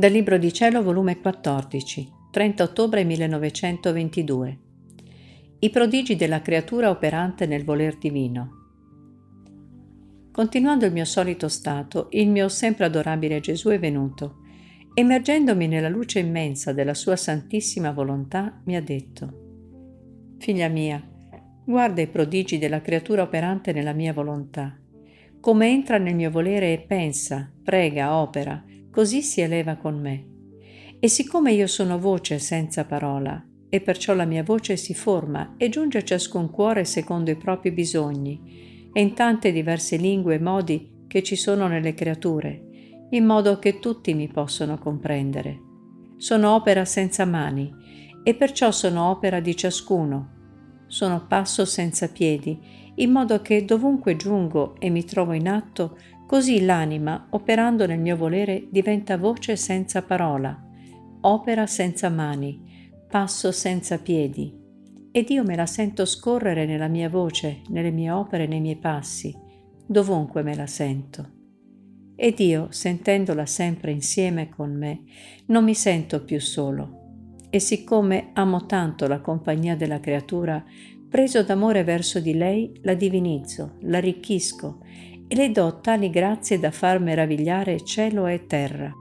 Dal Libro di Cielo, volume 14, 30 ottobre 1922. I prodigi della creatura operante nel voler divino. Continuando il mio solito stato, il mio sempre adorabile Gesù è venuto. Emergendomi nella luce immensa della sua santissima volontà, mi ha detto, Figlia mia, guarda i prodigi della creatura operante nella mia volontà, come entra nel mio volere e pensa, prega, opera, così si eleva con me. E siccome io sono voce senza parola, e perciò la mia voce si forma e giunge a ciascun cuore secondo i propri bisogni, e in tante diverse lingue e modi che ci sono nelle creature, in modo che tutti mi possono comprendere. Sono opera senza mani, e perciò sono opera di ciascuno. Sono passo senza piedi, in modo che dovunque giungo e mi trovo in atto, Così l'anima, operando nel mio volere, diventa voce senza parola, opera senza mani, passo senza piedi. Ed io me la sento scorrere nella mia voce, nelle mie opere, nei miei passi, dovunque me la sento. Ed io, sentendola sempre insieme con me, non mi sento più solo. E siccome amo tanto la compagnia della creatura, preso d'amore verso di lei, la divinizzo, la arricchisco e le do tali grazie da far meravigliare cielo e terra.